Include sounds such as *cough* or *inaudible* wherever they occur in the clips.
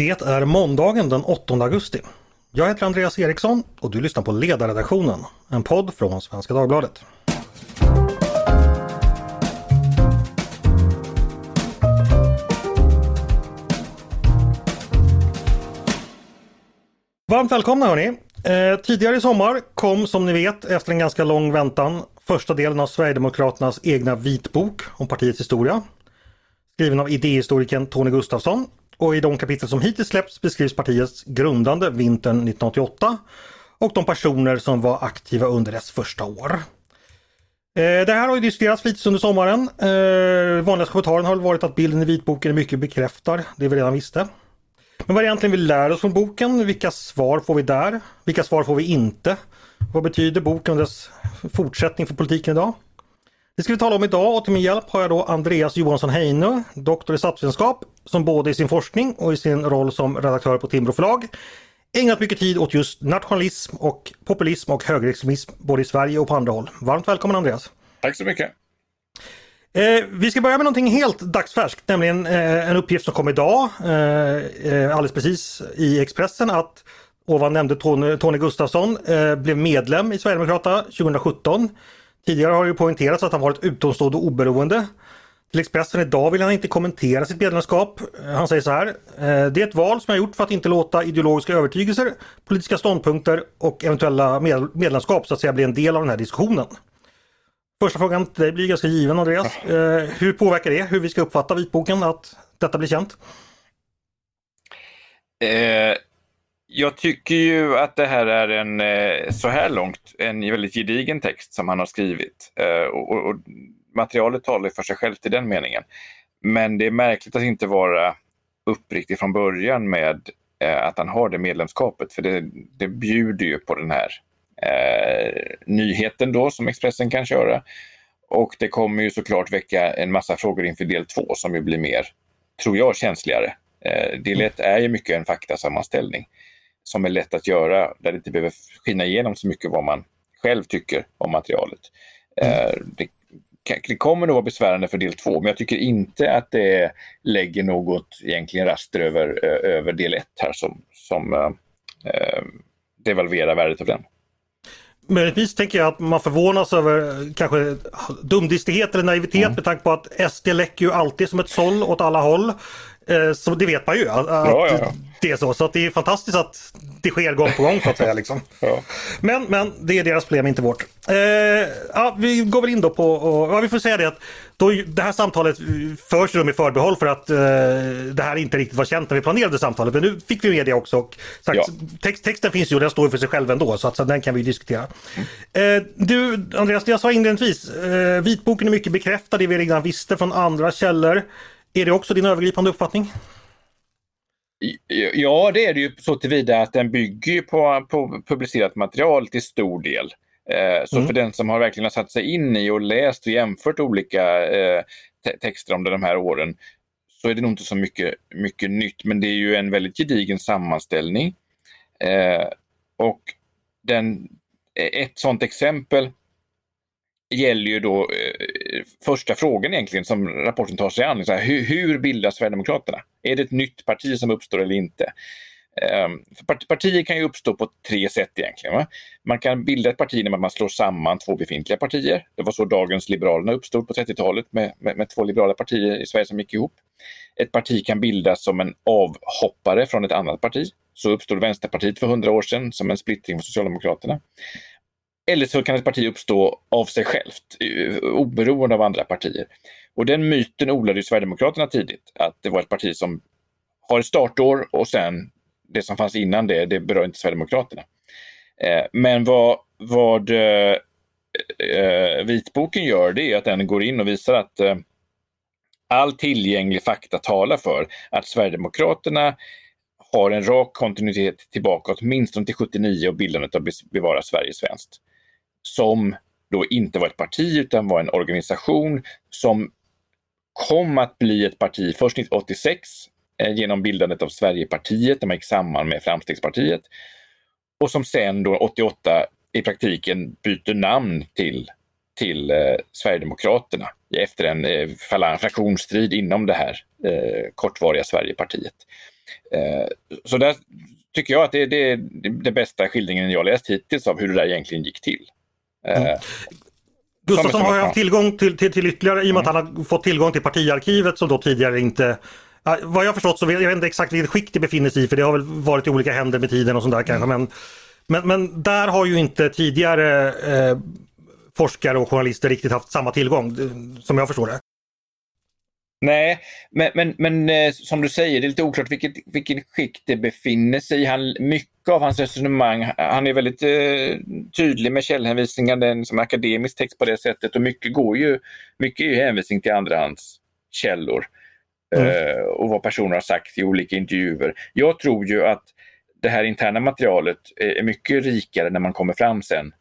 Det är måndagen den 8 augusti. Jag heter Andreas Eriksson och du lyssnar på Ledarredaktionen, en podd från Svenska Dagbladet. Varmt välkomna hörni! Eh, tidigare i sommar kom som ni vet efter en ganska lång väntan första delen av Sverigedemokraternas egna vitbok om partiets historia. Skriven av idéhistorikern Tony Gustafsson och i de kapitel som hittills släppts beskrivs partiets grundande vintern 1988 och de personer som var aktiva under dess första år. Eh, det här har ju diskuterats flitigt under sommaren. Eh, Vanligaste kommentaren har varit att bilden i vitboken är mycket bekräftar det vi redan visste. Men vad är det egentligen vi lär oss från boken? Vilka svar får vi där? Vilka svar får vi inte? Vad betyder boken och dess fortsättning för politiken idag? Det ska vi tala om idag och till min hjälp har jag då Andreas Johansson Heinö, doktor i statsvetenskap, som både i sin forskning och i sin roll som redaktör på Timbro förlag ägnat mycket tid åt just nationalism och populism och högerextremism både i Sverige och på andra håll. Varmt välkommen Andreas! Tack så mycket! Eh, vi ska börja med någonting helt dagsfärskt, nämligen eh, en uppgift som kom idag, eh, eh alldeles precis i Expressen att ovan nämnde Tony, Tony Gustafsson eh, blev medlem i Sverigedemokraterna 2017. Tidigare har det poängterats att han varit utomstående och oberoende. Till Expressen idag vill han inte kommentera sitt medlemskap. Han säger så här. Eh, det är ett val som jag gjort för att inte låta ideologiska övertygelser, politiska ståndpunkter och eventuella medlemskap så att säga bli en del av den här diskussionen. Första frågan till dig blir ganska given Andreas. Eh, hur påverkar det hur vi ska uppfatta vitboken att detta blir känt? Eh, jag tycker ju att det här är en, eh, så här långt, en väldigt gedigen text som han har skrivit. Eh, och, och, och, materialet talar för sig självt i den meningen. Men det är märkligt att inte vara uppriktig från början med eh, att han har det medlemskapet, för det, det bjuder ju på den här eh, nyheten då som Expressen kan köra. Och det kommer ju såklart väcka en massa frågor inför del två som ju blir mer, tror jag, känsligare. Eh, del ett är ju mycket en faktasammanställning som är lätt att göra, där det inte behöver skina igenom så mycket vad man själv tycker om materialet. Eh, det, det kommer nog vara besvärande för del två, men jag tycker inte att det lägger något egentligen raster över, över del ett här som, som eh, devalverar värdet av den. Möjligtvis tänker jag att man förvånas över kanske dumdristighet eller naivitet mm. med tanke på att SD läcker ju alltid som ett såll åt alla håll. Eh, så det vet man ju att ja, ja, ja. det är så. Så det är fantastiskt att det sker gång på gång så att säga. Liksom. *laughs* Men, men det är deras problem, inte vårt. Eh, ja, vi går väl in då på, och, ja, vi får säga det att då, det här samtalet förs rum i förbehåll för att eh, det här inte riktigt var känt när vi planerade samtalet. Men nu fick vi med det också. Och sagt, ja. text, texten finns ju och den står för sig själv ändå så, att, så den kan vi diskutera. Mm. Eh, du Andreas, jag sa inledningsvis, eh, vitboken är mycket bekräftad det vi redan visste från andra källor. Är det också din övergripande uppfattning? Ja, det är det ju så tillvida att den bygger på, på publicerat material till stor del. Eh, så mm. för den som har verkligen satt sig in i och läst och jämfört olika eh, te texter om de här åren så är det nog inte så mycket, mycket nytt. Men det är ju en väldigt gedigen sammanställning. Eh, och den, ett sådant exempel gäller ju då eh, första frågan egentligen som rapporten tar sig an. Så här, hur, hur bildas Sverigedemokraterna? Är det ett nytt parti som uppstår eller inte? Ehm, för partier kan ju uppstå på tre sätt egentligen. Va? Man kan bilda ett parti genom att man slår samman två befintliga partier. Det var så dagens Liberalerna uppstod på 30-talet med, med, med, två liberala partier i Sverige som gick ihop. Ett parti kan bildas som en avhoppare från ett annat parti. Så uppstod Vänsterpartiet för hundra år sedan som en splittring från Socialdemokraterna. Eller så kan ett parti uppstå av sig självt, oberoende av andra partier. Och den myten odlade ju Sverigedemokraterna tidigt, att det var ett parti som har ett startår och sen det som fanns innan det, det berör inte Sverigedemokraterna. Eh, men vad, vad eh, eh, vitboken gör, det är att den går in och visar att eh, all tillgänglig fakta talar för att Sverigedemokraterna har en rak kontinuitet tillbaka åtminstone till 79 och bildandet av Bevara Sverige svenskt som då inte var ett parti utan var en organisation som kom att bli ett parti först 1986 genom bildandet av Sverigepartiet, där man gick samman med Framstegspartiet. Och som sen då 88 i praktiken byter namn till, till eh, Sverigedemokraterna efter en eh, fraktionsstrid inom det här eh, kortvariga Sverigepartiet. så där tycker jag att det, det är den bästa skildringen jag läst hittills av hur det där egentligen gick till. Mm. Gustafsson har haft tillgång till, till, till ytterligare, i och med mm. att han har fått tillgång till partiarkivet som då tidigare inte vad jag förstått så vet jag inte exakt vilket skick det befinner sig i för det har väl varit i olika händer med tiden och sånt där kanske. Mm. Men, men, men där har ju inte tidigare eh, forskare och journalister riktigt haft samma tillgång som jag förstår det. Nej, men, men, men eh, som du säger, det är lite oklart vilket, vilket skick det befinner sig i. Han, mycket av hans resonemang, han är väldigt eh, tydlig med källhänvisningar, den som akademisk text på det sättet och mycket går ju, mycket är ju hänvisning till andrahandskällor mm. eh, och vad personer har sagt i olika intervjuer. Jag tror ju att det här interna materialet är mycket rikare när man kommer fram sen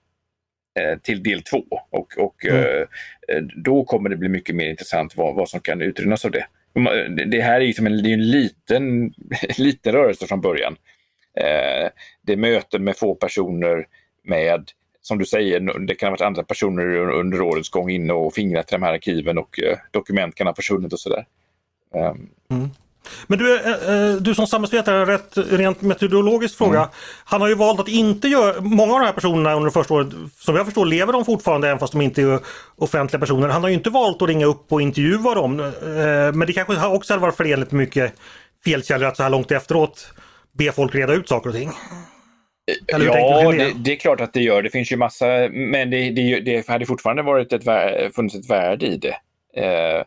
Eh, till del två. Och, och mm. Eh, då kommer det bli mycket mer intressant vad, vad som kan utrymmas av det. Det här är ju som en, det är en liten, *laughs* liten rörelse från början. Det är möten med få personer med, som du säger, det kan ha varit andra personer under årets gång inne och fingrat i de här arkiven och dokument kan ha försvunnit och sådär. Ehm, mm. Men du, eh, eh, du som samhällsvetare, rätt rent metodologisk fråga. Mm. Han har ju valt att inte göra, många av de här personerna under första året, som jag förstår lever de fortfarande även fast de inte är offentliga personer. Han har ju inte valt att ringa upp och intervjua dem. Eh, men det kanske också hade varit förenligt med mycket felkällor att så här långt efteråt be folk reda ut saker och ting. Eller ja, det, det, är klart att det gör. Det finns ju massa, men det, det, det hade fortfarande varit ett, funnits ett värde i det.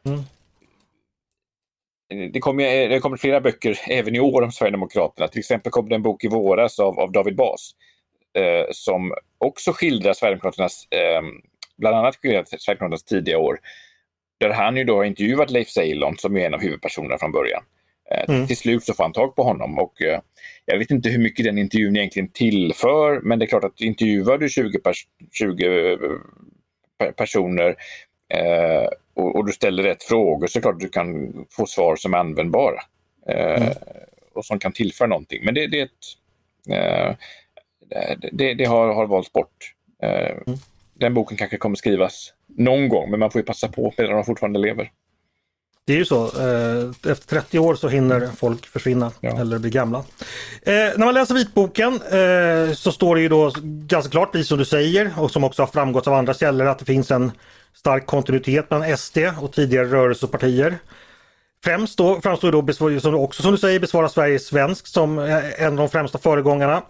Mm det kommer, det kommer flera böcker även i år om Sverigedemokraterna. Till exempel kom det en bok i våras av, av David Bas eh, som också skildrar Sverigedemokraternas, eh, bland annat skildrar Sverigedemokraternas tidiga år. Där han ju då har intervjuat Leif Ceylon som är en av huvudpersonerna från början. Eh, mm. Till slut så får han tag på honom och eh, jag vet inte hur mycket den intervjun egentligen tillför men det är klart att intervjuar du 20, pers 20 personer eh, och, och, du ställer rätt frågor så klart du kan få svar som är användbara eh, mm. och som kan tillföra någonting. Men det, det, eh, det, det har, har valts bort. Eh, mm. Den boken kanske kommer skrivas någon gång, men man får ju passa på medan de fortfarande lever. Det är ju så. Eh, efter 30 år så hinner folk försvinna ja. eller bli gamla. Eh, när man läser vitboken eh, så står det ju då ganska klart, precis som du säger och som också har framgått av andra källor, att det finns en stark kontinuitet bland SD och tidigare rörelsepartier. Främst då framstår då, som också som du säger, besvara Sverige svensk som en av de främsta föregångarna.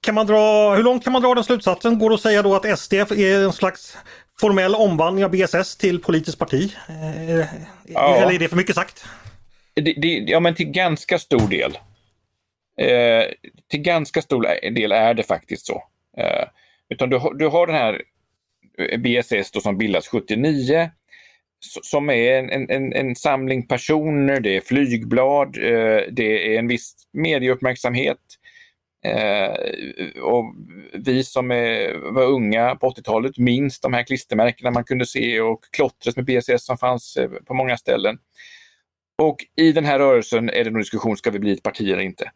Kan man dra, hur långt kan man dra den slutsatsen? Går det att säga då att SD är en slags formell omvandling av BSS till politiskt parti? Eh, ja. Eller är det för mycket sagt? Det, det, ja, men till ganska stor del. Eh, till ganska stor del är det faktiskt så. Eh, utan du, du har den här BSS då som bildas 79 som är en, en, en samling personer, det är flygblad, eh, det är en viss medieuppmärksamhet. Eh, och vi som är, var unga på 80-talet minns de här klistermärkena man kunde se och klottret med BSS som fanns eh, på många ställen. Och i den här rörelsen är det nog diskussion, ska vi bli ett parti eller inte?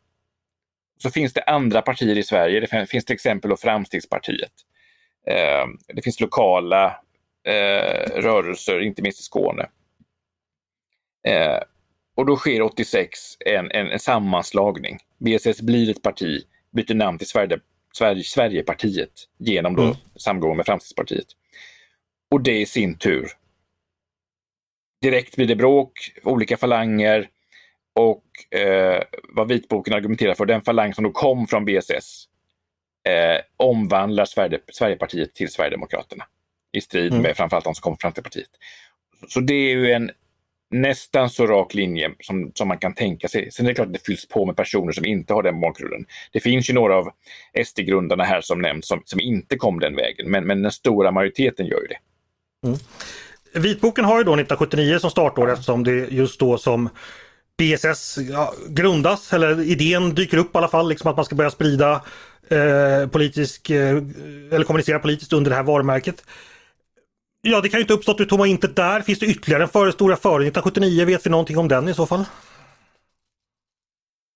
Så finns det andra partier i Sverige, det finns till exempel Framstegspartiet. Eh, det finns lokala eh, rörelser, inte minst i Skåne. Eh, och då sker 86 en, en, en sammanslagning. BSS blir ett parti, byter namn till Sverige, Sverige, Sverigepartiet genom då mm. samgång med Framstegspartiet. Och det i sin tur. Direkt blir det bråk, olika falanger och eh, vad vitboken argumenterar för, den falang som då kom från BSS eh, omvandlar Sverige, Sverigepartiet till Sverigedemokraterna i strid mm. med framförallt de som kommer från Framstegspartiet. Så det är ju en nästan så rak linje som, som man kan tänka sig. Sen är det klart att det fylls på med personer som inte har den bakgrunden. Det finns ju några av SD-grundarna här som nämns som, som inte kom den vägen, men, men den stora majoriteten gör ju det. Mm. Vitboken har ju då 1979 som startår eftersom det är just då som BSS ja, grundas, eller idén dyker upp i alla fall, liksom att man ska börja sprida eh, politisk, eh, eller kommunicera politiskt under det här varumärket. Ja, det kan ju inte uppstått ur tomma intet där. Finns det ytterligare en förhistoria före 1979? Vet vi någonting om den i så fall?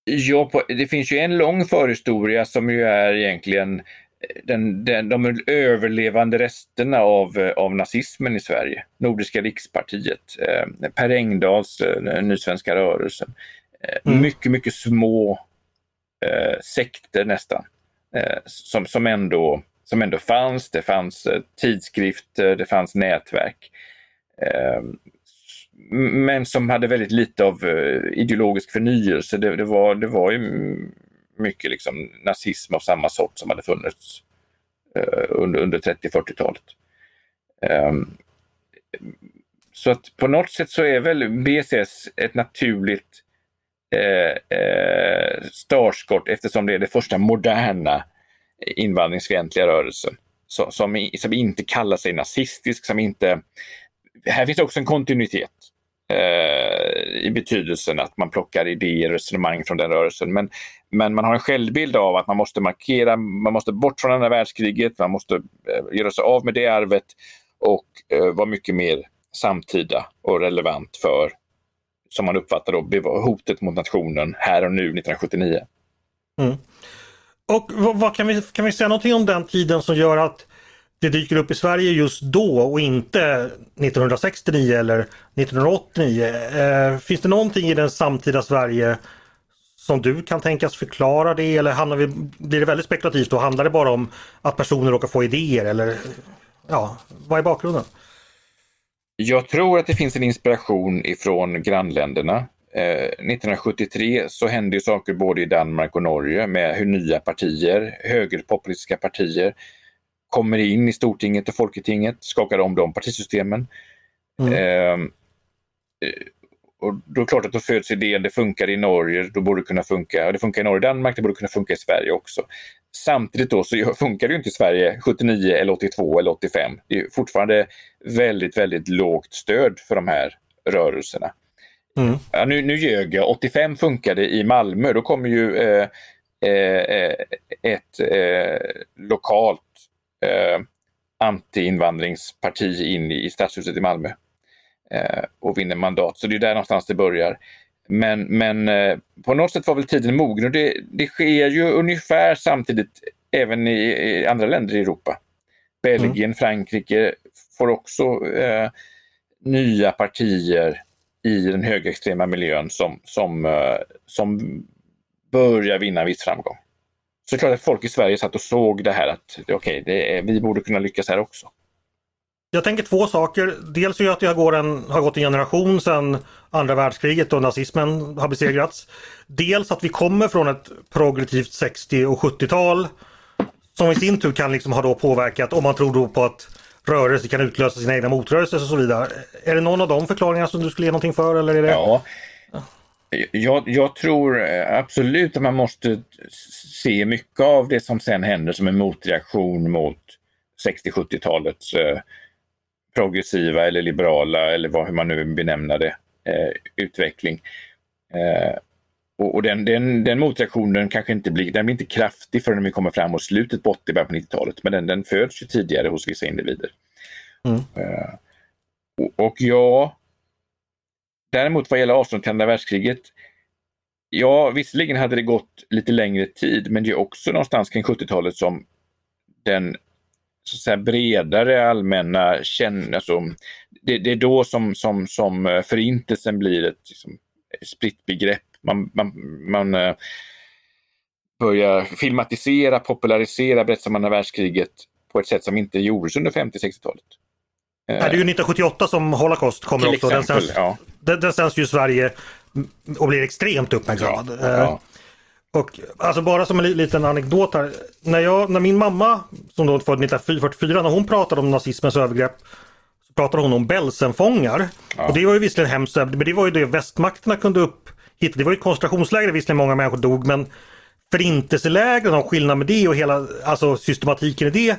Ja, det finns ju en lång förhistoria som ju är egentligen den, den, de överlevande resterna av, av nazismen i Sverige. Nordiska rikspartiet, eh, Per Engdahls eh, Nysvenska rörelsen. Mm. Mycket, mycket små eh, sekter nästan. Eh, som, som, ändå, som ändå fanns. Det fanns eh, tidskrifter, det fanns nätverk. Eh, men som hade väldigt lite av eh, ideologisk förnyelse. Det, det, var, det var ju mycket liksom nazism av samma sort som hade funnits eh, under, under 30-40-talet. Ehm, så att på något sätt så är väl BSS ett naturligt eh, eh, startskott eftersom det är det första moderna invandringsfientliga rörelsen. Så, som, som inte kallar sig nazistisk, som inte... Här finns också en kontinuitet eh, i betydelsen att man plockar idéer och resonemang från den rörelsen. Men, men man har en självbild av att man måste markera, man måste bort från andra världskriget, man måste eh, göra sig av med det arvet och eh, vara mycket mer samtida och relevant för, som man uppfattar då, hotet mot nationen här och nu 1979. Mm. Och vad, kan, vi, kan vi säga någonting om den tiden som gör att det dyker upp i Sverige just då och inte 1969 eller 1989? Eh, finns det någonting i den samtida Sverige som du kan tänkas förklara det eller vi, blir det väldigt spekulativt och handlar det bara om att personer råkar få idéer eller ja, vad är bakgrunden? Jag tror att det finns en inspiration ifrån grannländerna. Eh, 1973 så hände ju saker både i Danmark och Norge med hur nya partier, högerpopulistiska partier, kommer in i Stortinget och Folketinget, skakar om de partisystemen. Mm. Eh, och då är det klart att då föds idén, det funkar i Norge, då borde det kunna funka, det funkar i Norge och Danmark, det borde kunna funka i Sverige också. Samtidigt då så funkar det inte i Sverige 79 eller 82 eller 85. Det är fortfarande väldigt, väldigt lågt stöd för de här rörelserna. Mm. Ja, nu, nu ljög jag, 85 funkade i Malmö, då kommer ju eh, eh, ett eh, lokalt eh, anti-invandringsparti in i, i stadshuset i Malmö eh, och vinner mandat. Så det är där någonstans det börjar. Men, men eh, på något sätt var väl tiden mogen och det, det sker ju ungefär samtidigt även i, i andra länder i Europa. Belgien, mm. Frankrike får också eh, nya partier i den högerextrema miljön som, som, eh, som börjar vinna viss framgång. Så det är klart att folk i Sverige satt och såg det här att okej, okay, vi borde kunna lyckas här också. Jag tänker två saker. Dels att det går en, har gått en generation sedan andra världskriget och nazismen har besegrats. Dels att vi kommer från ett progressivt 60 och 70-tal som i sin tur kan liksom ha då påverkat, om man tror då på att rörelser kan utlösa sina egna motrörelser och så vidare. Är det någon av de förklaringarna som du skulle ge någonting för? Eller är det... Ja, jag, jag, tror eh, absolut att man måste se mycket av det som sen händer som en motreaktion mot 60-70-talets eh, progressiva eller liberala eller vad, hur man nu vill benämna det, eh, utveckling. Eh, och, och den, den, den motreaktionen kanske inte blir, den blir inte kraftig förrän vi kommer fram mot slutet på 80 på 90-talet, men den, den föds ju tidigare hos vissa individer. Mm. Eh, och, och ja, däremot vad gäller avståndet till andra världskriget, ja visserligen hade det gått lite längre tid, men det är också någonstans kring 70-talet som den så att säga, bredare allmänna känn, alltså, det, det, är då som, som, som eh, förintelsen blir ett liksom, spritt begrepp. Man, man, man uh, börjar filmatisera, popularisera berättelsen om andra världskriget på ett sätt som inte gjordes under 50-60-talet. det är ju 1978 som Holocaust kommer också. Exempel, den, sänds, ja. den, den sänds ju i Sverige och blir extremt uppmärksammad. Ja, ja. Och alltså bara som en liten anekdot här. När, jag, när min mamma, som då född 1944, när hon pratade om nazismens övergrepp så pratade hon om Belsenfångar. Ja. Och det var ju visserligen hemskt, men det var ju det västmakterna kunde upp hitta. Det var ju koncentrationsläger, visserligen många människor dog, men förintelselägren och skillnad med det och hela alltså systematiken i det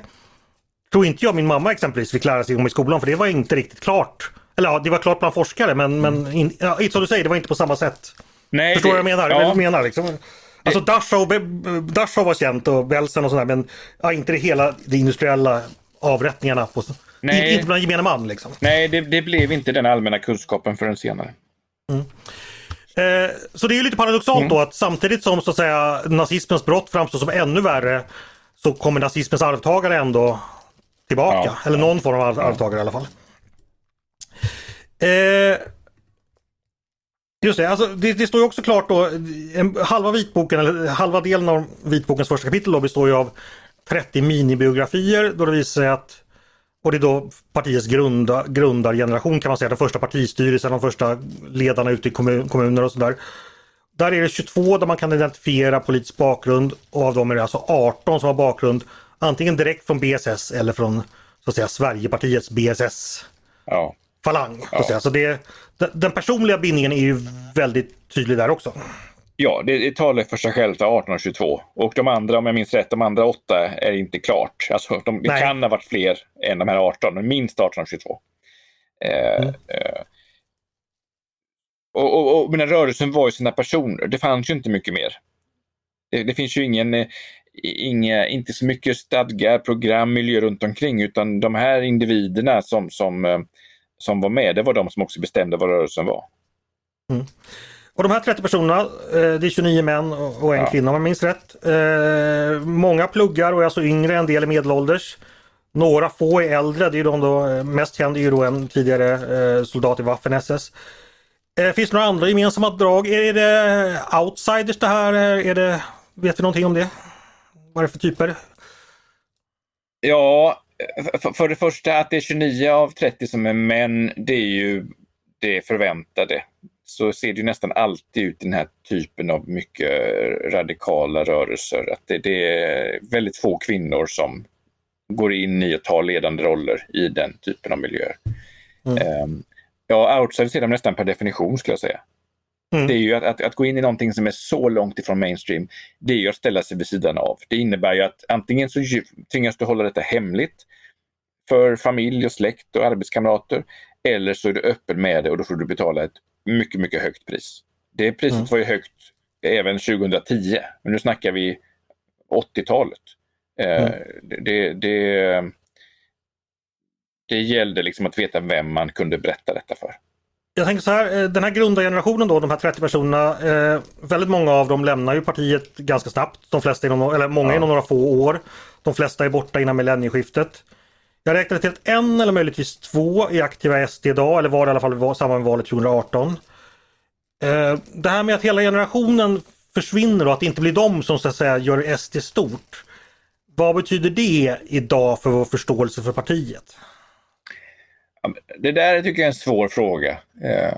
tror inte jag min mamma exempelvis fick lära sig om i skolan för det var inte riktigt klart. Eller ja, det var klart bland forskare men, men in, ja, som du säger, det var inte på samma sätt. Nej, Förstår du vad jag menar? Ja. Jag menar liksom. Alltså Dachau, Dachau var känt och Belsen och sådär men ja, inte det hela de industriella avrättningarna. På, Nej. Inte bland gemene man liksom. Nej, det, det, blev inte den allmänna kunskapen förrän senare. Mm. Eh, så det är ju lite paradoxalt mm. då att samtidigt som så att säga nazismens brott framstår som ännu värre så kommer nazismens arvtagare ändå tillbaka. Ja, Eller någon form av arvtagare i alla fall. Eh, Just det, alltså, det, det står ju också klart då, en, halva vitboken, eller halva delen av vitbokens första kapitel då består ju av 30 minibiografier då det visar sig att och det är då partiets grunda, grundargeneration kan man säga, den första partistyrelsen, de första ledarna ute i kommun, kommuner och sådär. Där är det 22 där man kan identifiera politisk bakgrund och av dem är det alltså 18 som har bakgrund antingen direkt från BSS eller från så att säga Sverigepartiets BSS. Ja. Falang. Så, det, den personliga bindningen är ju väldigt tydlig där också. Ja, det, det talar för sig självt 1822. Och de andra, om jag minns rätt, de andra åtta är inte klart. Alltså, de, det kan ha varit fler än de här 18, men minst 1822. Eh, mm. eh, och, och, och, men rörelsen var ju sina personer. Det fanns ju inte mycket mer. Det, det finns ju ingen, eh, inga, inte så mycket stadgar, program, miljö runt omkring, utan de här individerna som, som, eh, som var med, det var de som också bestämde vad rörelsen var. Mm. Och de här 30 personerna, eh, det är 29 män och en ja. kvinna om jag minns rätt. Många pluggar och är alltså yngre, en del är medelålders. Några få är äldre, det är de då, mest känd är ju då en tidigare soldat i Waffen-SS. Eh, finns det några andra gemensamma drag? Är det outsiders det här? Är det, vet vi någonting om det? Vad är det för typer? Ja, för det första att det är 29 av 30 som är män, det är ju det förväntade. Så ser det nästan alltid ut i den här typen av mycket radikala rörelser. Att det, det är väldigt få kvinnor som går in i och tar ledande roller i den typen av miljöer. Mm. Um, Ja, outsiders är de nästan per definition skulle jag säga. Mm. Det är ju att, att, att, gå in i någonting som är så långt ifrån mainstream, det är ju att ställa sig vid sidan av. Det innebär ju att antingen så tvingas du hålla detta hemligt för familj och släkt och arbetskamrater, eller så är du öppen med det och då får du betala ett mycket, mycket högt pris. Det priset mm. var ju högt även 2010, men nu snackar vi 80-talet. Eh, mm. det, det, det gällde liksom att veta vem man kunde berätta detta för. Jag tänker så här, eh, den här grundargenerationen då, de här 30 personerna, eh, väldigt många av dem lämnar ju partiet ganska snabbt. De flesta inom, eller många ja. inom några få år. De flesta är borta innan millennieskiftet. Jag räknade till att en eller möjligtvis två är aktiva i SD idag, eller var det i alla fall samma med valet 2018. Eh, det här med att hela generationen försvinner och att det inte blir de som så att säga gör SD stort. Vad betyder det idag för vår förståelse för partiet? Det där tycker jag är en svår fråga. Eh,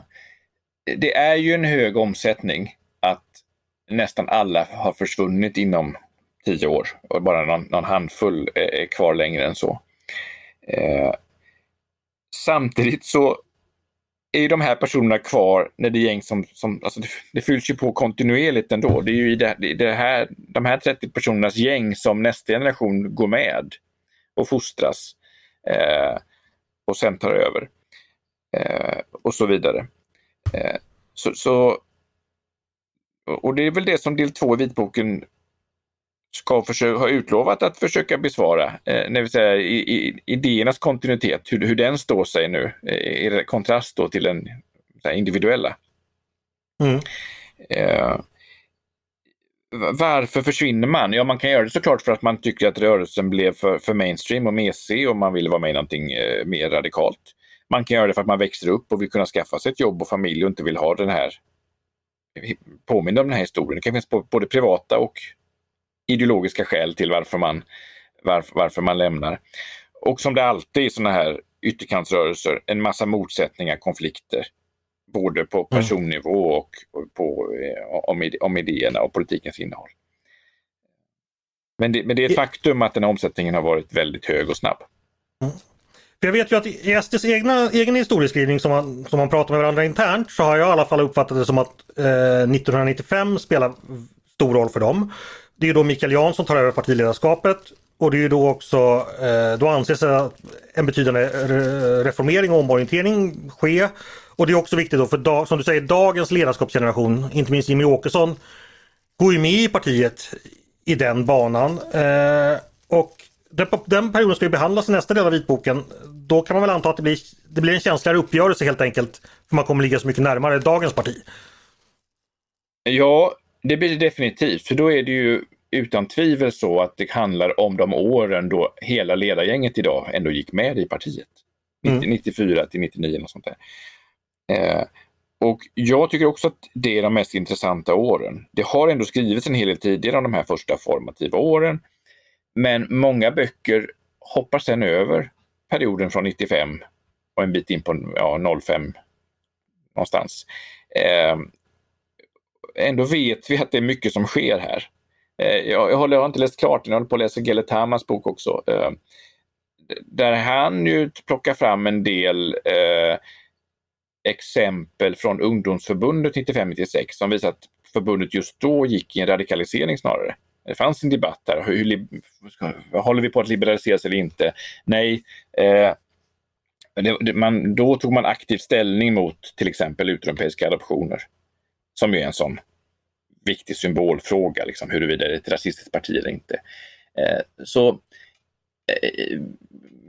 det är ju en hög omsättning att nästan alla har försvunnit inom tio år och bara någon, någon handfull är kvar längre än så. Eh, samtidigt så är ju de här personerna kvar när det är gäng som, som alltså det, det fylls ju på kontinuerligt ändå. Det är ju i det, det här, de här 30 personernas gäng som nästa generation går med och fostras. Eh, och sen tar över. Eh, och så vidare. Eh, så, så, och det är väl det som del två i vitboken ska försöka, ha utlovat att försöka besvara, eh, det vill säga i, i, idéernas kontinuitet, hur, hur den står sig nu eh, i kontrast då till den individuella. Mm. Eh, varför försvinner man? Ja, man kan göra det såklart för att man tycker att rörelsen blev för, för mainstream och mesig och man vill vara med i någonting eh, mer radikalt. Man kan göra det för att man växer upp och vill kunna skaffa sig ett jobb och familj och inte vill ha den här påminna om den här historien. Det kan finnas både privata och ideologiska skäl till varför man, varför, varför man lämnar. Och som det alltid är i sådana här ytterkantsrörelser, en massa motsättningar, konflikter både på mm. personnivå och på, eh, om, om idéerna och politikens innehåll. Men det, men det är ett faktum att den här omsättningen har varit väldigt hög och snabb. Mm. jag vet ju att i SDs egna, egen historieskrivning som man, som man pratar med varandra internt så har jag i alla fall uppfattat det som att eh, 1995 spelar stor roll för dem. Det är då Mikael Jansson tar över partiledarskapet och det är då också, eh, då anses att en betydande reformering och omorientering ske. Och det är också viktigt då för som du säger dagens ledarskapsgeneration, inte minst Jimmy Åkesson, går ju med i partiet i den banan. Eh, och den, den perioden ska ju behandlas i nästa del av vitboken. Då kan man väl anta att det blir, det blir en känsligare uppgörelse helt enkelt. För man kommer ligga så mycket närmare dagens parti. Ja, det blir det definitivt. För då är det ju utan tvivel så att det handlar om de åren då hela ledargänget idag ändå gick med i partiet. Mm. 94 till 99 och sånt där. Eh, och jag tycker också att det är de mest intressanta åren. Det har ändå skrivits en hel del tidigare om de här första formativa åren. Men många böcker hoppar sedan över perioden från 95 och en bit in på ja, 05 någonstans. Eh, ändå vet vi att det är mycket som sker här. Eh, jag, jag, håller, jag har inte läst klart den, jag håller på att läsa Gelle Tamas bok också. Eh, där han ju plockar fram en del eh, exempel från ungdomsförbundet 95-96 som visar att förbundet just då gick i en radikalisering snarare. Det fanns en debatt här. Hur, hur, håller vi på att liberaliseras eller inte? Nej. Eh, det, det, man, då tog man aktiv ställning mot till exempel utomeuropeiska adoptioner. Som ju är en sån viktig symbolfråga, liksom, huruvida det är ett rasistiskt parti eller inte. Eh, så eh,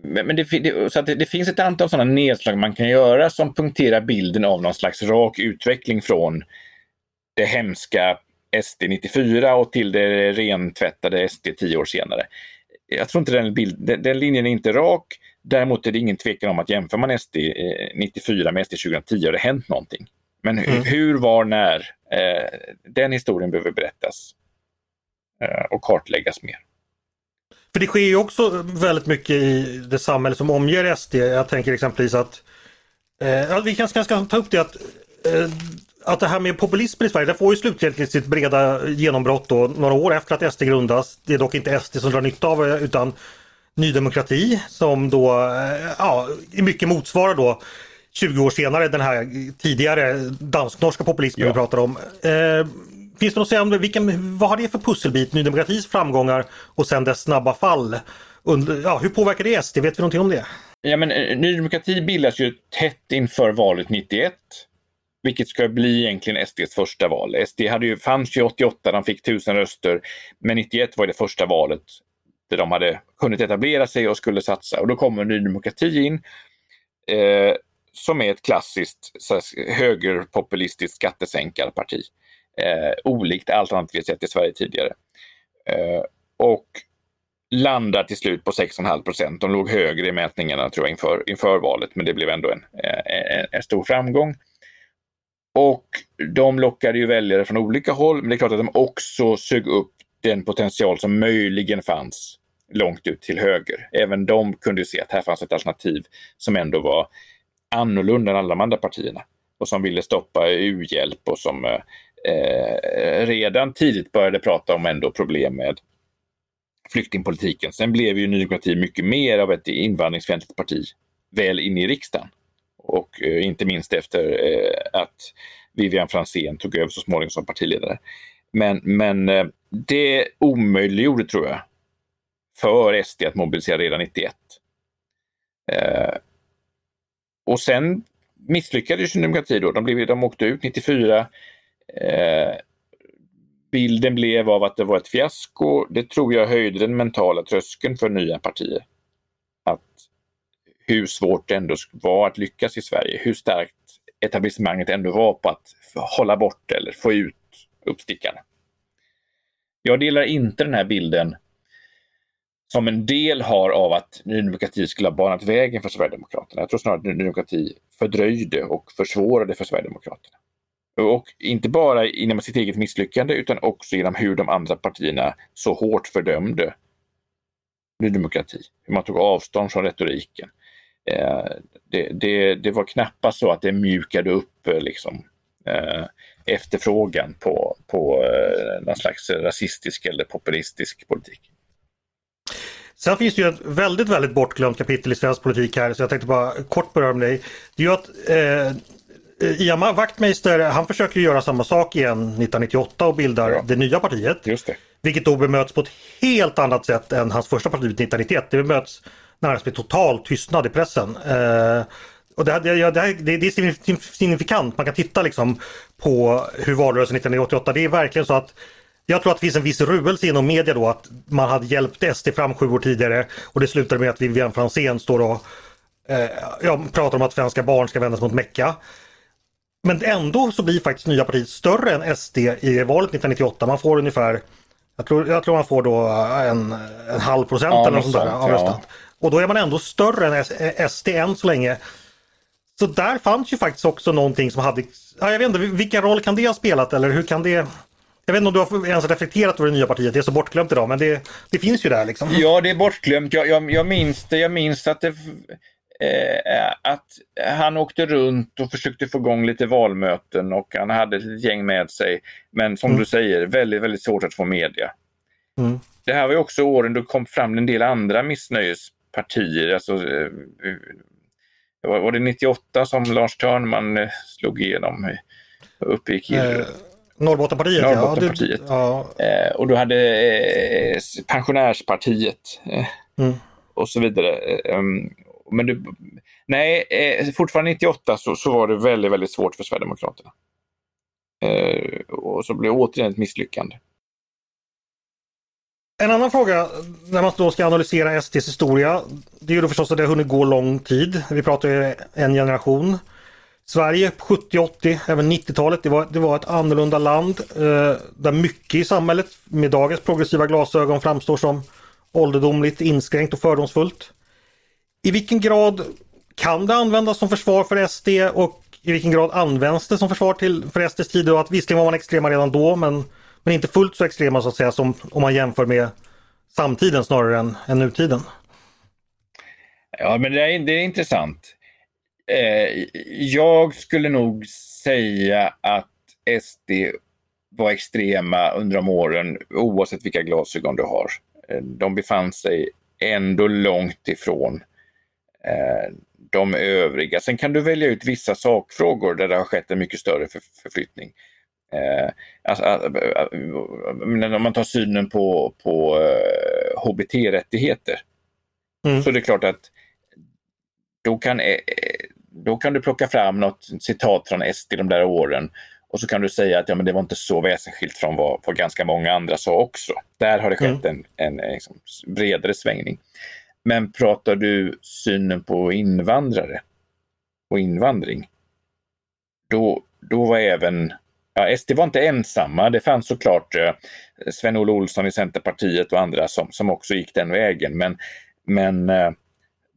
men det, så det, det, finns ett antal sådana nedslag man kan göra som punkterar bilden av någon slags rak utveckling från det hemska SD 94 och till det rentvättade SD tio år senare. Jag tror inte den, bild, den, den linjen är inte rak. Däremot är det ingen tvekan om att jämför man SD 94 med SD 2010 har det hänt någonting. Men hur, mm. hur var, när? Eh, den historien behöver berättas eh, och kartläggas mer. För det sker ju också väldigt mycket i det samhälle som omger SD. Jag tänker exempelvis att eh, vi kanske ska ta upp det att eh, att det här med populismen i Sverige, det får ju slutligen sitt breda genombrott då några år efter att SD grundas. Det är dock inte SD som drar nytta av det utan Ny Demokrati som då eh, ja, i mycket motsvarar då 20 år senare den här tidigare dansk-norska populismen ja. vi pratar om. Eh, finns det något att säga om det? Vilken, vad har det för pusselbit, Ny Demokratis framgångar och sen dess snabba fall? Under, ja, hur påverkar det SD? Vet vi någonting om det? Ja, men, eh, Ny Demokrati bildas ju tätt inför valet 91. Vilket ska bli egentligen SDs första val. SD hade ju, fanns ju 88, de fick tusen röster. Men 91 var det första valet där de hade kunnat etablera sig och skulle satsa. Och då kommer Ny Demokrati in. Eh, som är ett klassiskt högerpopulistiskt skattesänkarparti. Eh, olikt allt annat vi sett i Sverige tidigare. Eh, och landar till slut på 6,5 procent. De låg högre i mätningarna tror jag inför, inför valet, men det blev ändå en, eh, en, en stor framgång. Och de lockade ju väljare från olika håll, men det är klart att de också sög upp den potential som möjligen fanns långt ut till höger. Även de kunde se att här fanns ett alternativ som ändå var annorlunda än alla de andra partierna och som ville stoppa u-hjälp och som eh, eh, redan tidigt började prata om ändå problem med flyktingpolitiken. Sen blev ju Ny Demokrati mycket mer av ett invandringsfientligt parti väl in i riksdagen. Och eh, inte minst efter eh, att Vivian Franzén tog över så småningom som partiledare. Men, men eh, det omöjliggjorde, tror jag, för SD att mobilisera redan 91. Eh, och sen misslyckades ju demokrati då. De, blev, de åkte ut 94. Eh, bilden blev av att det var ett fiasko. Det tror jag höjde den mentala tröskeln för nya partier. Att hur svårt det ändå var att lyckas i Sverige. Hur starkt etablissemanget ändå var på att hålla bort eller få ut uppstickarna. Jag delar inte den här bilden som en del har av att Ny Demokrati skulle ha banat vägen för Sverigedemokraterna. Jag tror snarare att Ny Demokrati fördröjde och försvårade för Sverigedemokraterna. Och inte bara inom sitt eget misslyckande utan också genom hur de andra partierna så hårt fördömde Ny Demokrati. Hur man tog avstånd från retoriken. Eh, det, det, det, var knappast så att det mjukade upp eh, liksom, eh, efterfrågan på, på eh, någon slags rasistisk eller populistisk politik. Sen finns det ju ett väldigt, väldigt bortglömt kapitel i svensk politik här så jag tänkte bara kort beröra med dig. Det är ju att eh, Ian Wachtmeister, han försöker göra samma sak igen 1998 och bildar ja. det nya partiet. Just det. Vilket då bemöts på ett helt annat sätt än hans första parti 1991. Det bemöts närmast med total tystnad i pressen. Eh, och det, här, det, det, det, är signifikant, man kan titta liksom på hur valrörelsen 1988, det är verkligen så att jag tror att det finns en viss ruelse inom media då att man hade hjälpt SD fram sju år tidigare och det slutade med att Vivian Franzén står och eh, ja, pratar om att svenska barn ska vändas mot Mecka. Men ändå så blir faktiskt nya partiet större än SD i valet 1998. Man får ungefär, jag tror, jag tror man får då en, en halv procent ja, eller något sånt där av röstat. Och då är man ändå större än SD än så länge. Så där fanns ju faktiskt också någonting som hade, ja, jag vet inte, vilken roll kan det ha spelat eller hur kan det jag vet inte om du har ens reflekterat över det nya partiet, det är så bortglömt idag, men det, det finns ju där liksom. Ja, det är bortglömt. Jag, jag, jag minns det. Jag minns att, det, eh, att han åkte runt och försökte få igång lite valmöten och han hade ett gäng med sig. Men som mm. du säger, väldigt, väldigt svårt att få media. Mm. Det här var också åren då kom fram en del andra missnöjespartier. Alltså, eh, var det 98 som Lars Törnman eh, slog igenom? Uppgick i... Eh, Norrbottenpartiet, Norrbottenpartiet. Ja. ja. Eh, och du hade eh, Pensionärspartiet eh, mm. och så vidare. Ehm, men du, nej, eh, fortfarande 98 så, så var det väldigt, väldigt svårt för Sverigedemokraterna. Eh, och så blev det återigen ett misslyckande. En annan fråga när man då ska analysera SDs historia. Det är ju då förstås att det har hunnit gå lång tid. Vi pratar ju en generation. Sverige på 70, 80, även 90-talet, det var, det var ett annorlunda land eh, där mycket i samhället med dagens progressiva glasögon framstår som ålderdomligt, inskränkt och fördomsfullt. I vilken grad kan det användas som försvar för SD och i vilken grad används det som försvar till, för SDs tid? Och att visserligen var man extrema redan då men, men inte fullt så extrema så att säga som om man jämför med samtiden snarare än, än nutiden. Ja men det är, det är intressant. Eh, jag skulle nog säga att SD var extrema under de åren oavsett vilka glasögon du har. Eh, de befann sig ändå långt ifrån eh, de övriga. Sen kan du välja ut vissa sakfrågor där det har skett en mycket större förflyttning. Eh, alltså, om man tar synen på, på eh, HBT-rättigheter mm. så är det klart att då kan, eh, då kan du plocka fram något citat från SD de där åren och så kan du säga att ja, men det var inte så väsensskilt från vad, vad ganska många andra sa också. Där har det skett mm. en, en liksom, bredare svängning. Men pratar du synen på invandrare och invandring, då, då var även Ja, SD var inte ensamma. Det fanns såklart eh, Sven-Olle Olsson i Centerpartiet och andra som, som också gick den vägen. Men, men eh,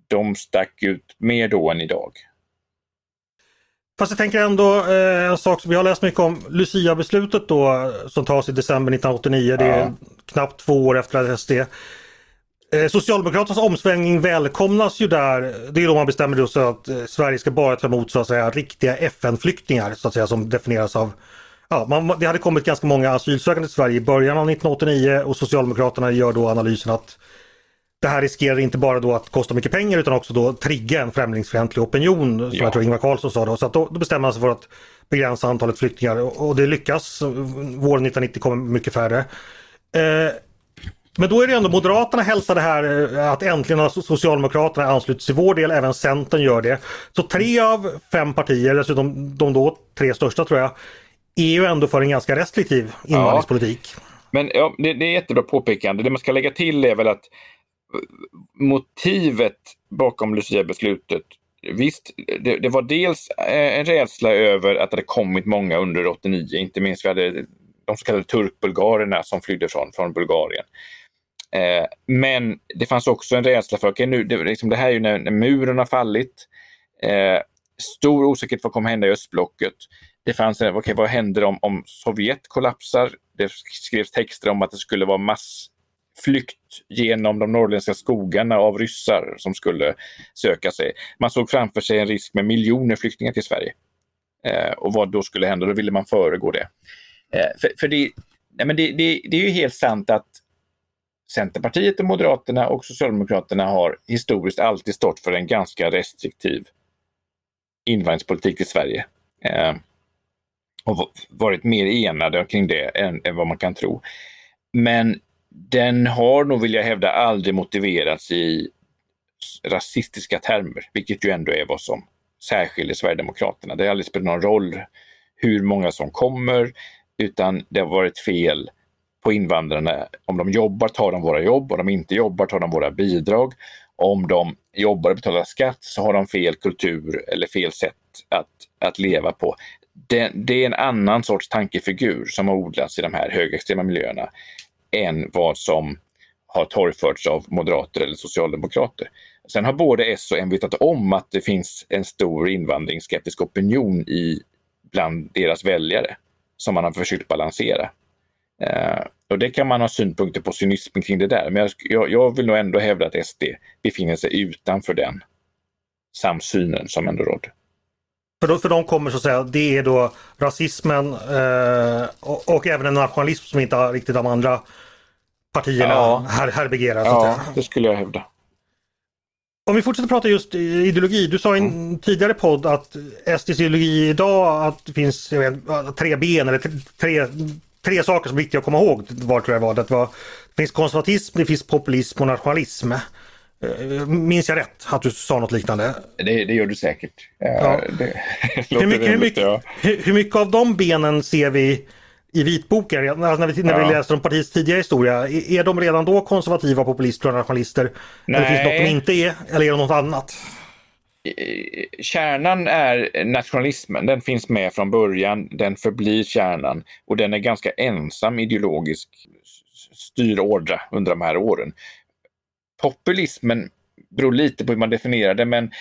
de stack ut mer då än idag. Fast jag tänker ändå eh, en sak som jag har läst mycket om. Lucia-beslutet då som tas i december 1989. Ja. Det är knappt två år efter SD eh, Socialdemokraternas omsvängning välkomnas ju där. Det är då man bestämmer sig att eh, Sverige ska bara ta emot så att säga riktiga FN-flyktingar så att säga som definieras av Ja, man, det hade kommit ganska många asylsökande till Sverige i början av 1989 och Socialdemokraterna gör då analysen att det här riskerar inte bara då att kosta mycket pengar utan också då trigga en främlingsfientlig opinion som ja. jag tror Ingvar Carlsson sa då. Så att då, då bestämmer man sig för att begränsa antalet flyktingar och, och det lyckas. Våren 1990 kommer mycket färre. Eh, men då är det ändå Moderaterna hälsar det här eh, att äntligen har Socialdemokraterna anslutit till vår del, även Centern gör det. Så tre av fem partier, dessutom de då tre största tror jag, är ju ändå för en ganska restriktiv invandringspolitik. Ja. Men ja, det, det är jättebra påpekande. Det man ska lägga till är väl att motivet bakom Lucia-beslutet Visst, det, det, var dels eh, en rädsla över att det hade kommit många under 89, inte minst vi hade de så kallade turkbulgarerna som flydde från, från Bulgarien. Eh, men det fanns också en rädsla för, okay, nu, det, liksom, det här är ju när, när muren har fallit, eh, stor osäkerhet vad kommer hända i östblocket. Det fanns en, okay, vad händer om, om Sovjet kollapsar? Det skrevs texter om att det skulle vara mass flykt genom de norrländska skogarna av ryssar som skulle söka sig. Man såg framför sig en risk med miljoner flyktingar till Sverige. Eh, och vad då skulle hända, då ville man föregå det. Eh, för, för det, nej men det, det, det, är ju helt sant att Centerpartiet, och Moderaterna och Socialdemokraterna har historiskt alltid stått för en ganska restriktiv invandringspolitik i Sverige. Eh, och varit mer enade kring det än, än vad man kan tro. Men den har nog, vill jag hävda, aldrig motiverats i rasistiska termer, vilket ju ändå är vad som särskiljer Sverigedemokraterna. Det har aldrig spelat någon roll hur många som kommer, utan det har varit fel på invandrarna. Om de jobbar tar de våra jobb, om de inte jobbar tar de våra bidrag. Om de jobbar och betalar skatt så har de fel kultur eller fel sätt att, att leva på. Det, det är en annan sorts tankefigur som har odlats i de här högerextrema miljöerna än vad som har torgförts av moderater eller socialdemokrater. Sen har både S och M vetat om att det finns en stor invandringsskeptisk opinion i, bland deras väljare som man har försökt balansera. Eh, och det kan man ha synpunkter på cynismen kring det där, men jag, jag, jag vill nog ändå hävda att SD befinner sig utanför den samsynen som ändå rådde. För, då, för de kommer så att säga, det är då rasismen eh, och, och, även en nationalism som inte riktigt de andra partierna ja. här, härbärgerar. Ja, det skulle jag hävda. Om vi fortsätter prata just ideologi. Du sa i en mm. tidigare podd att SDs ideologi idag att det finns vet, tre ben eller tre, tre saker som är viktiga att komma ihåg. Var tror jag var. Det, var, det finns konservatism, det finns populism och nationalism. Eh, minns jag rätt att du sa något liknande? Det, det gör du säkert. Ja. Det, *laughs* hur, mycket, hur, mycket, ja. hur, hur, mycket, av de benen ser vi i vitboken? Alltså när vi, när vi läser om partiets tidigare historia. Är, är de redan då konservativa, populister och nationalister? Nej. Eller finns det något de inte är? Eller är det något annat? Kärnan är nationalismen. Den finns med från början. Den förblir kärnan och den är ganska ensam ideologisk styrordra under de här åren populismen beror lite på hur man definierar det, men,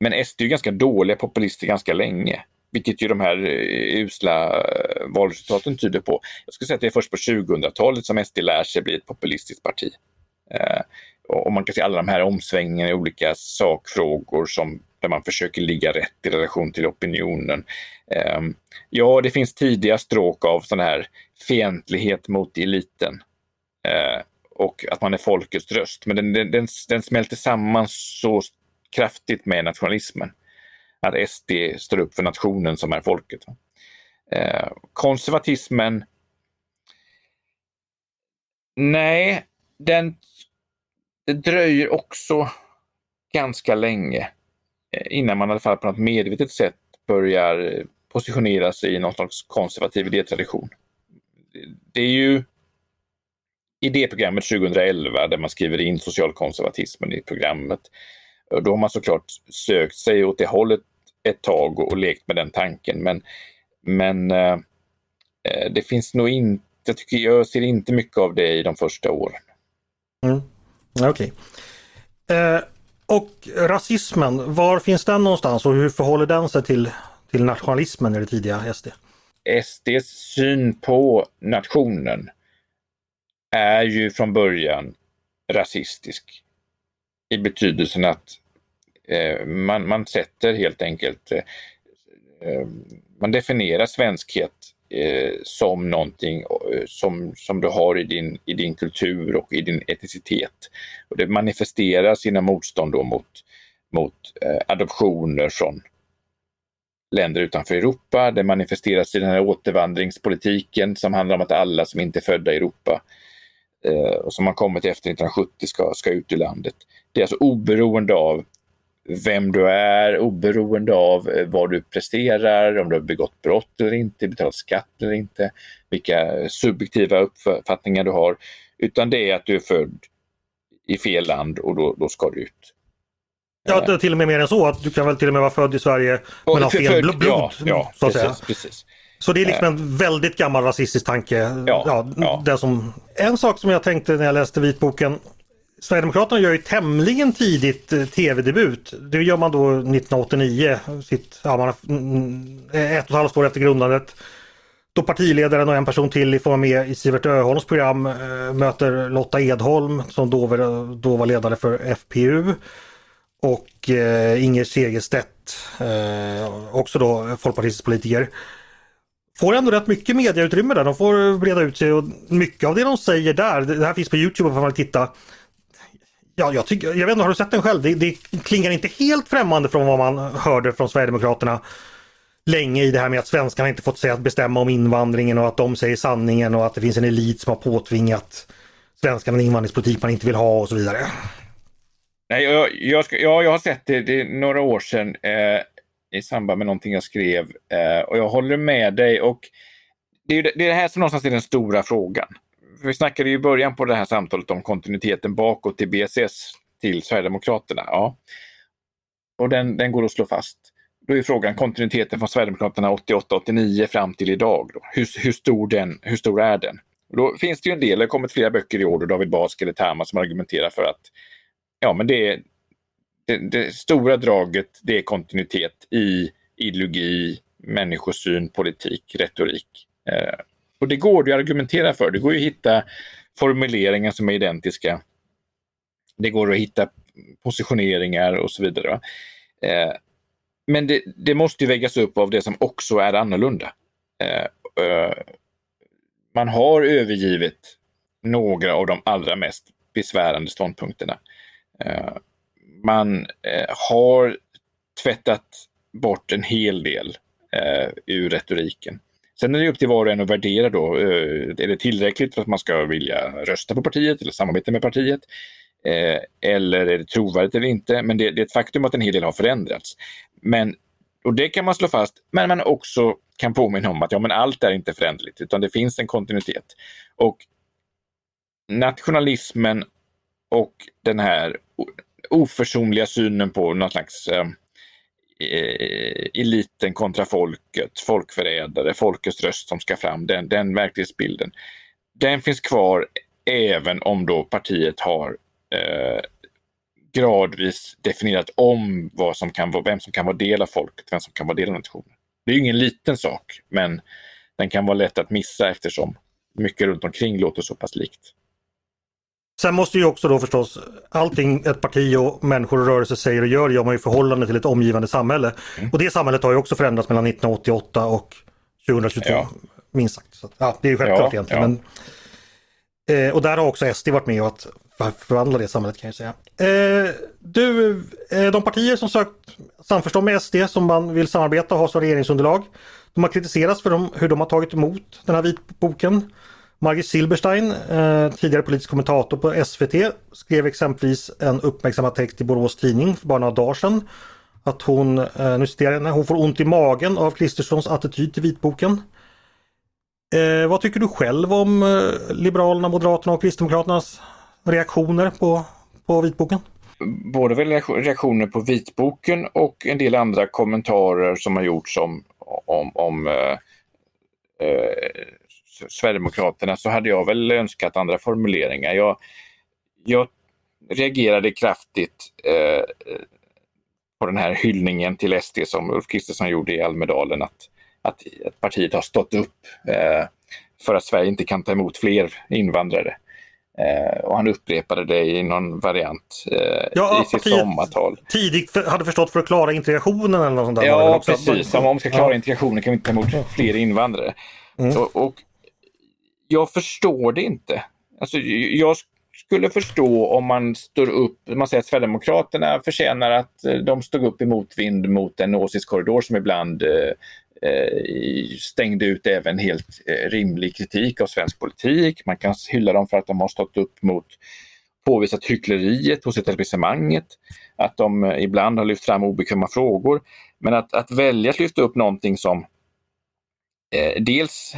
men SD är ganska dåliga populister ganska länge. Vilket ju de här eh, usla eh, valresultaten tyder på. Jag skulle säga att det är först på 2000-talet som SD lär sig bli ett populistiskt parti. Eh, och man kan se alla de här omsvängningarna i olika sakfrågor som, där man försöker ligga rätt i relation till opinionen. Eh, ja, det finns tidiga stråk av sån här fientlighet mot eliten. Eh, och att man är folkets röst. Men den, den, den smälter samman så kraftigt med nationalismen. Att SD står upp för nationen som är folket. Eh, konservatismen Nej, den, det dröjer också ganska länge eh, innan man i alla fall på något medvetet sätt börjar positionera sig i någon slags konservativ idétradition. Det är ju idéprogrammet 2011 där man skriver in socialkonservatismen i programmet. Då har man såklart sökt sig åt det hållet ett tag och, lekt med den tanken. Men, men eh, det finns nog inte, jag, tycker, jag ser inte mycket av det i de första åren. Mm. Okej. Okay. Eh, och rasismen, var finns den någonstans och hur förhåller den sig till, till nationalismen i det tidiga SD? SDs syn på nationen är ju från början rasistisk. I betydelsen att eh, man, man sätter helt enkelt, eh, eh man definierar svenskhet eh, som någonting eh, som, som du har i din, i din kultur och i din etnicitet. Och det manifesterar sina motstånd då mot, mot eh, adoptioner från länder utanför Europa. Det manifesteras i den här återvandringspolitiken som handlar om att alla som inte är födda i Europa eh, och som har kommit efter 1970 ska, ska ut ur landet. Det är alltså oberoende av vem du är, oberoende av eh, vad du presterar, om du har begått brott eller inte, betalat skatt eller inte, vilka subjektiva uppfattningar du har. Utan det är att du är född i fel land och då, då ska du ut. Ja, till och med mer än så. att Du kan väl till och med vara född i Sverige men ha fel blod. Ja, ja precis, precis. Så det är liksom en väldigt gammal rasistisk tanke. Ja, ja, ja. Det som, en sak som jag tänkte när jag läste vitboken Sverigedemokraterna gör ju tämligen tidigt eh, tv-debut. Det gör man då 1989, sitt, ja, man ett och ett halvt år efter grundandet. Då partiledaren och en person till får med i Sivert Öholms program äh, möter Lotta Edholm som då var, då var ledare för FPU. Och äh, Inger Segerstedt, äh, också då folkpartistisk politiker får ändå rätt mycket mediautrymme där. De får breda ut sig och mycket av det de säger där, det här finns på Youtube om man vill titta. Ja, jag, tycker, jag vet inte, har du sett den själv? Det, det klingar inte helt främmande från vad man hörde från Sverigedemokraterna länge i det här med att svenskarna inte fått säga att bestämma om invandringen och att de säger sanningen och att det finns en elit som har påtvingat svenskarna en invandringspolitik man inte vill ha och så vidare. Nej, jag, jag, ska, ja, jag har sett det, det är några år sedan. Eh, i samband med någonting jag skrev. Eh, och jag håller med dig. och det är, det, det här som någonstans är den stora frågan. Vi snackade i början på det här samtalet om kontinuiteten bakåt till BSS till Sverigedemokraterna. Ja. Och den, den går att slå fast. Då är frågan kontinuiteten från Sverigedemokraterna 88-89 fram till idag. Då. Hur, hur, stor den, hur stor är den? Och då finns det ju en del, det har kommit flera böcker i år, och David Bask eller Tama som argumenterar för att ja, men det, det, det, stora draget det är kontinuitet i ideologi, människosyn, politik, retorik. Eh, och det går det att argumentera för. Det går ju att hitta formuleringar som är identiska. Det går att hitta positioneringar och så vidare. Eh, men det, det, måste vägas upp av det som också är annorlunda. Eh, eh, man har övergivit några av de allra mest besvärande ståndpunkterna. Eh, man eh, har tvättat bort en hel del eh, ur retoriken. Sen är det upp till var och en att värdera då. Eh, är det tillräckligt för att man ska vilja rösta på partiet eller samarbeta med partiet? Eh, eller är det trovärdigt eller inte? Men det, det, är ett faktum att en hel del har förändrats. Men, och det kan man slå fast, men man också kan påminna om att ja, men allt är inte föränderligt, utan det finns en kontinuitet. Och nationalismen och den här oförsonliga synen på någon slags eh, eh, eliten kontra folket, folkförrädare, folkets röst som ska fram, den, den verklighetsbilden. Den finns kvar även om då partiet har eh, gradvis definierat om vad som kan vara, vem som kan vara del av folket, vem som kan vara del av nationen. Det är ju ingen liten sak, men den kan vara lätt att missa eftersom mycket runt omkring låter så pass likt. Sen måste ju också då förstås allting ett parti och människor och rörelser säger och gör gör man i förhållande till ett omgivande samhälle. Mm. Och det samhället har ju också förändrats mellan 1988 och 2022. Ja. Minst sagt. Så, ja, det är ju självklart ja, egentligen. Men, eh, och där har också SD varit med och att förvandla det samhället kan jag säga. Eh, du, eh, de partier som sökt samförstånd med SD som man vill samarbeta och ha som regeringsunderlag. De har kritiserats för dem, hur de har tagit emot den här vitboken. Margit Silberstein, eh, tidigare politisk kommentator på SVT, skrev exempelvis en uppmärksammad text i Borås Tidning för bara några dagar sedan. Att hon, eh, nu citerar jag, hon får ont i magen av Kristerssons attityd till vitboken. Eh, vad tycker du själv om eh, Liberalerna, Moderaterna och Kristdemokraternas reaktioner på, på vitboken? Både väl reaktioner på vitboken och en del andra kommentarer som har gjorts om, om, om eh, eh Sverigedemokraterna så hade jag väl önskat andra formuleringar. Jag, jag reagerade kraftigt eh, på den här hyllningen till SD som Ulf Kristersson gjorde i Almedalen, att, att, att partiet har stått upp eh, för att Sverige inte kan ta emot fler invandrare. Eh, och han upprepade det i någon variant eh, ja, i sitt sommartal. Tidigt hade förstått för att klara integrationen eller något sånt där. Ja, precis. Om vi ska klara integrationen kan vi inte ta emot fler invandrare. Mm. Och, och, jag förstår det inte. Alltså, jag skulle förstå om man står upp, man säger att Sverigedemokraterna förtjänar att eh, de stod upp i motvind mot en åsiktskorridor som ibland eh, eh stängde ut även helt eh, rimlig kritik av svensk politik. Man kan hylla dem för att de har stått upp mot påvisat hyckleriet hos etablissemanget, att de ibland har lyft fram obekväma frågor. Men att, att välja att lyfta upp någonting som eh, dels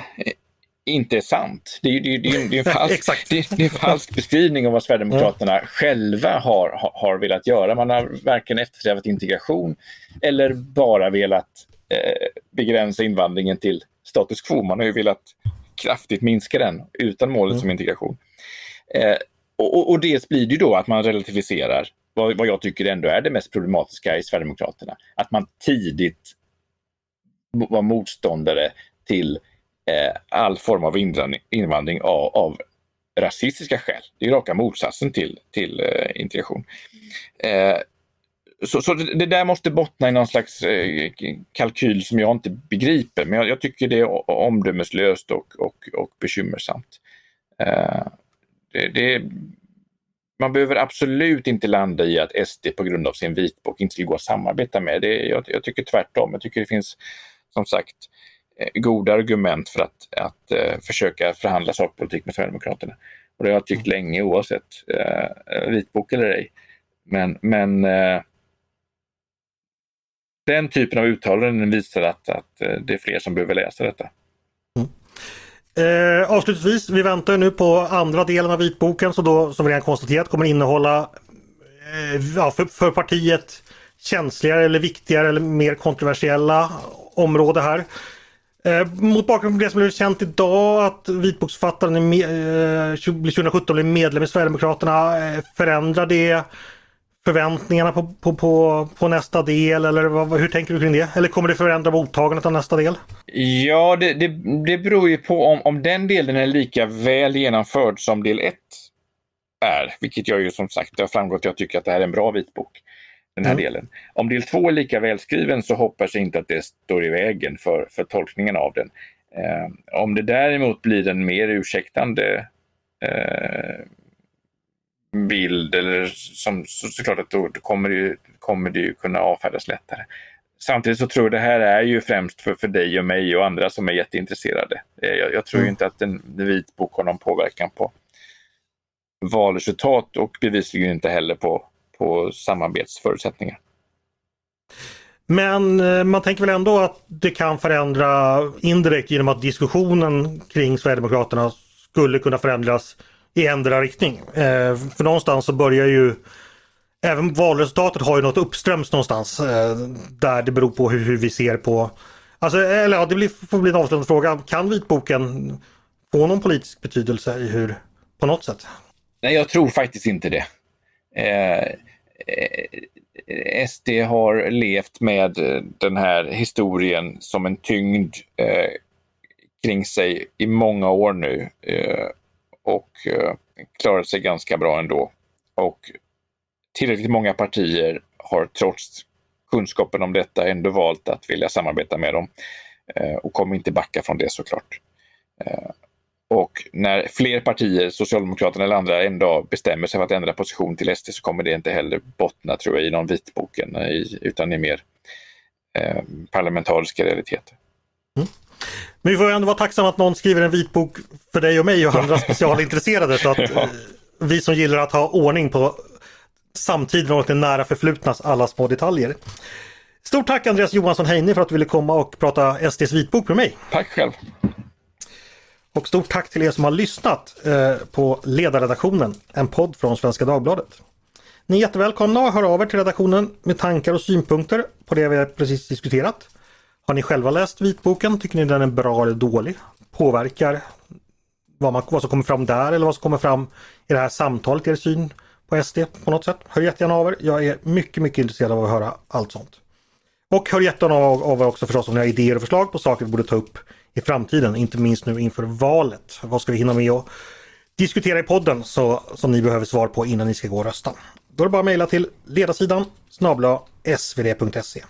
inte är sant. Det är, det är, *laughs* det är, det är en, falsk, det är, falsk beskrivning av vad Sverigedemokraterna mm. själva har, har, velat göra. Man har varken eftersträvat integration eller bara velat eh, begränsa invandringen till status quo. Man har ju velat kraftigt minska den utan målet mm. som integration. Eh, och, och dels blir det ju då att man relativiserar vad, vad jag tycker ändå är det mest problematiska i Sverigedemokraterna. Att man tidigt var motståndare till Eh, all form av invandring av, av rasistiska skäl. Det är raka motsatsen till, till eh, integration. Eh, så, så det, där måste bottna i någon slags eh, kalkyl som jag inte begriper, men jag, jag tycker det är omdömeslöst och, och, och bekymmersamt. Eh, det, det, man behöver absolut inte landa i att SD på grund av sin vitbok inte vill gå att samarbeta med. Det, jag, jag tycker tvärtom. Jag tycker det finns som sagt Eh, goda argument för att, att uh, försöka förhandla sakpolitik med Sverigedemokraterna. Och det har jag tyckt mm. länge oavsett uh, vitbok eller ej. Men, men uh, den typen av uttalanden visar att, att det är fler som behöver läsa detta. Mm. Eh, avslutningsvis, vi väntar nu på andra delen av vitboken som då som vi redan konstaterat kommer innehålla eh, ja, för, för partiet känsligare eller viktigare eller mer kontroversiella område här. Eh, mot bakgrund av det som blev känt idag att vitboksförfattaren eh, 2017 blev medlem i Sverigedemokraterna. Eh, förändrar det förväntningarna på, på, på, på nästa del eller vad, hur tänker du kring det? Eller kommer det förändra mottagandet av nästa del? Ja, det, det, det beror ju på om, om den delen är lika väl genomförd som del 1 är, vilket jag ju som sagt, det har framgått att jag tycker att det här är en bra vitbok. Den här mm. delen. Om del 2 är lika välskriven så hoppas jag inte att det står i vägen för, för tolkningen av den. Eh, om det däremot blir en mer ursäktande eh, bild eller som så, såklart att då kommer det, ju, kommer det ju kunna avfärdas lättare. Samtidigt så tror jag det här är ju främst för, för dig och mig och andra som är jätteintresserade. Eh, jag, jag tror mm. inte att en vitbok har någon påverkan på valresultat och bevisligen inte heller på, på samarbetsförutsättningar. Men eh, man tänker väl ändå att det kan förändra indirekt genom att diskussionen kring Sverigedemokraterna skulle kunna förändras i ändra riktning. Eh, för någonstans så börjar ju Även valresultatet har ju något uppströms någonstans eh, där det beror på hur, hur, vi ser på Alltså, eller ja, det blir, får bli en avslutande fråga. Kan vitboken få någon politisk betydelse i hur, på något sätt? Nej, jag tror faktiskt inte det. Eh, eh SD har levt med den här historien som en tyngd eh, kring sig i många år nu. Eh, och eh, klarat sig ganska bra ändå. Och tillräckligt många partier har trots kunskapen om detta ändå valt att vilja samarbeta med dem eh, och kommer inte backa från det såklart. Eh, Eh, och när fler partier, Socialdemokraterna eller andra, en dag bestämmer sig för att ändra position till SD så kommer det inte heller bottna tror jag, i någon vitboken utan i mer eh, parlamentariska realiteter. Mm. Men vi får ändå vara tacksamma att någon skriver en vitbok för dig och mig och andra specialintresserade så att *laughs* ja. Eh, vi som gillar att ha ordning på samtiden och det nära förflutnas alla små detaljer. Stort tack Andreas Johansson Heine för att du ville komma och prata SDs vitbok med mig. Tack själv. Och stort tack till er som har lyssnat eh, på Ledarredaktionen, en podd från Svenska Dagbladet. Ni är jättevälkomna att höra av er till redaktionen med tankar och synpunkter på det vi precis diskuterat. Har ni själva läst vitboken? Tycker ni den är bra eller dålig? Påverkar vad, man, vad som kommer fram där eller vad som kommer fram i det här samtalet, er syn på SD på något sätt? Hör jättegärna av er. Jag är mycket, mycket intresserad av att höra allt sånt. Och hör jättegärna av er också förstås om ni har idéer och förslag på saker vi borde ta upp i framtiden, inte minst nu inför valet. Vad ska vi hinna med att diskutera i podden så, som ni behöver svar på innan ni ska gå och rösta? Då är det bara att mejla till ledarsidan snabla svd.se.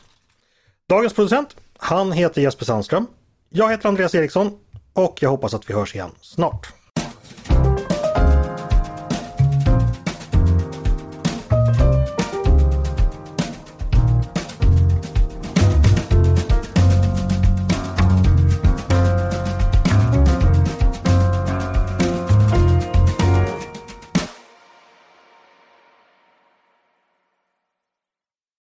Dagens producent han heter Jesper Sandström. Jag heter Andreas Eriksson och jag hoppas att vi hörs igen snart.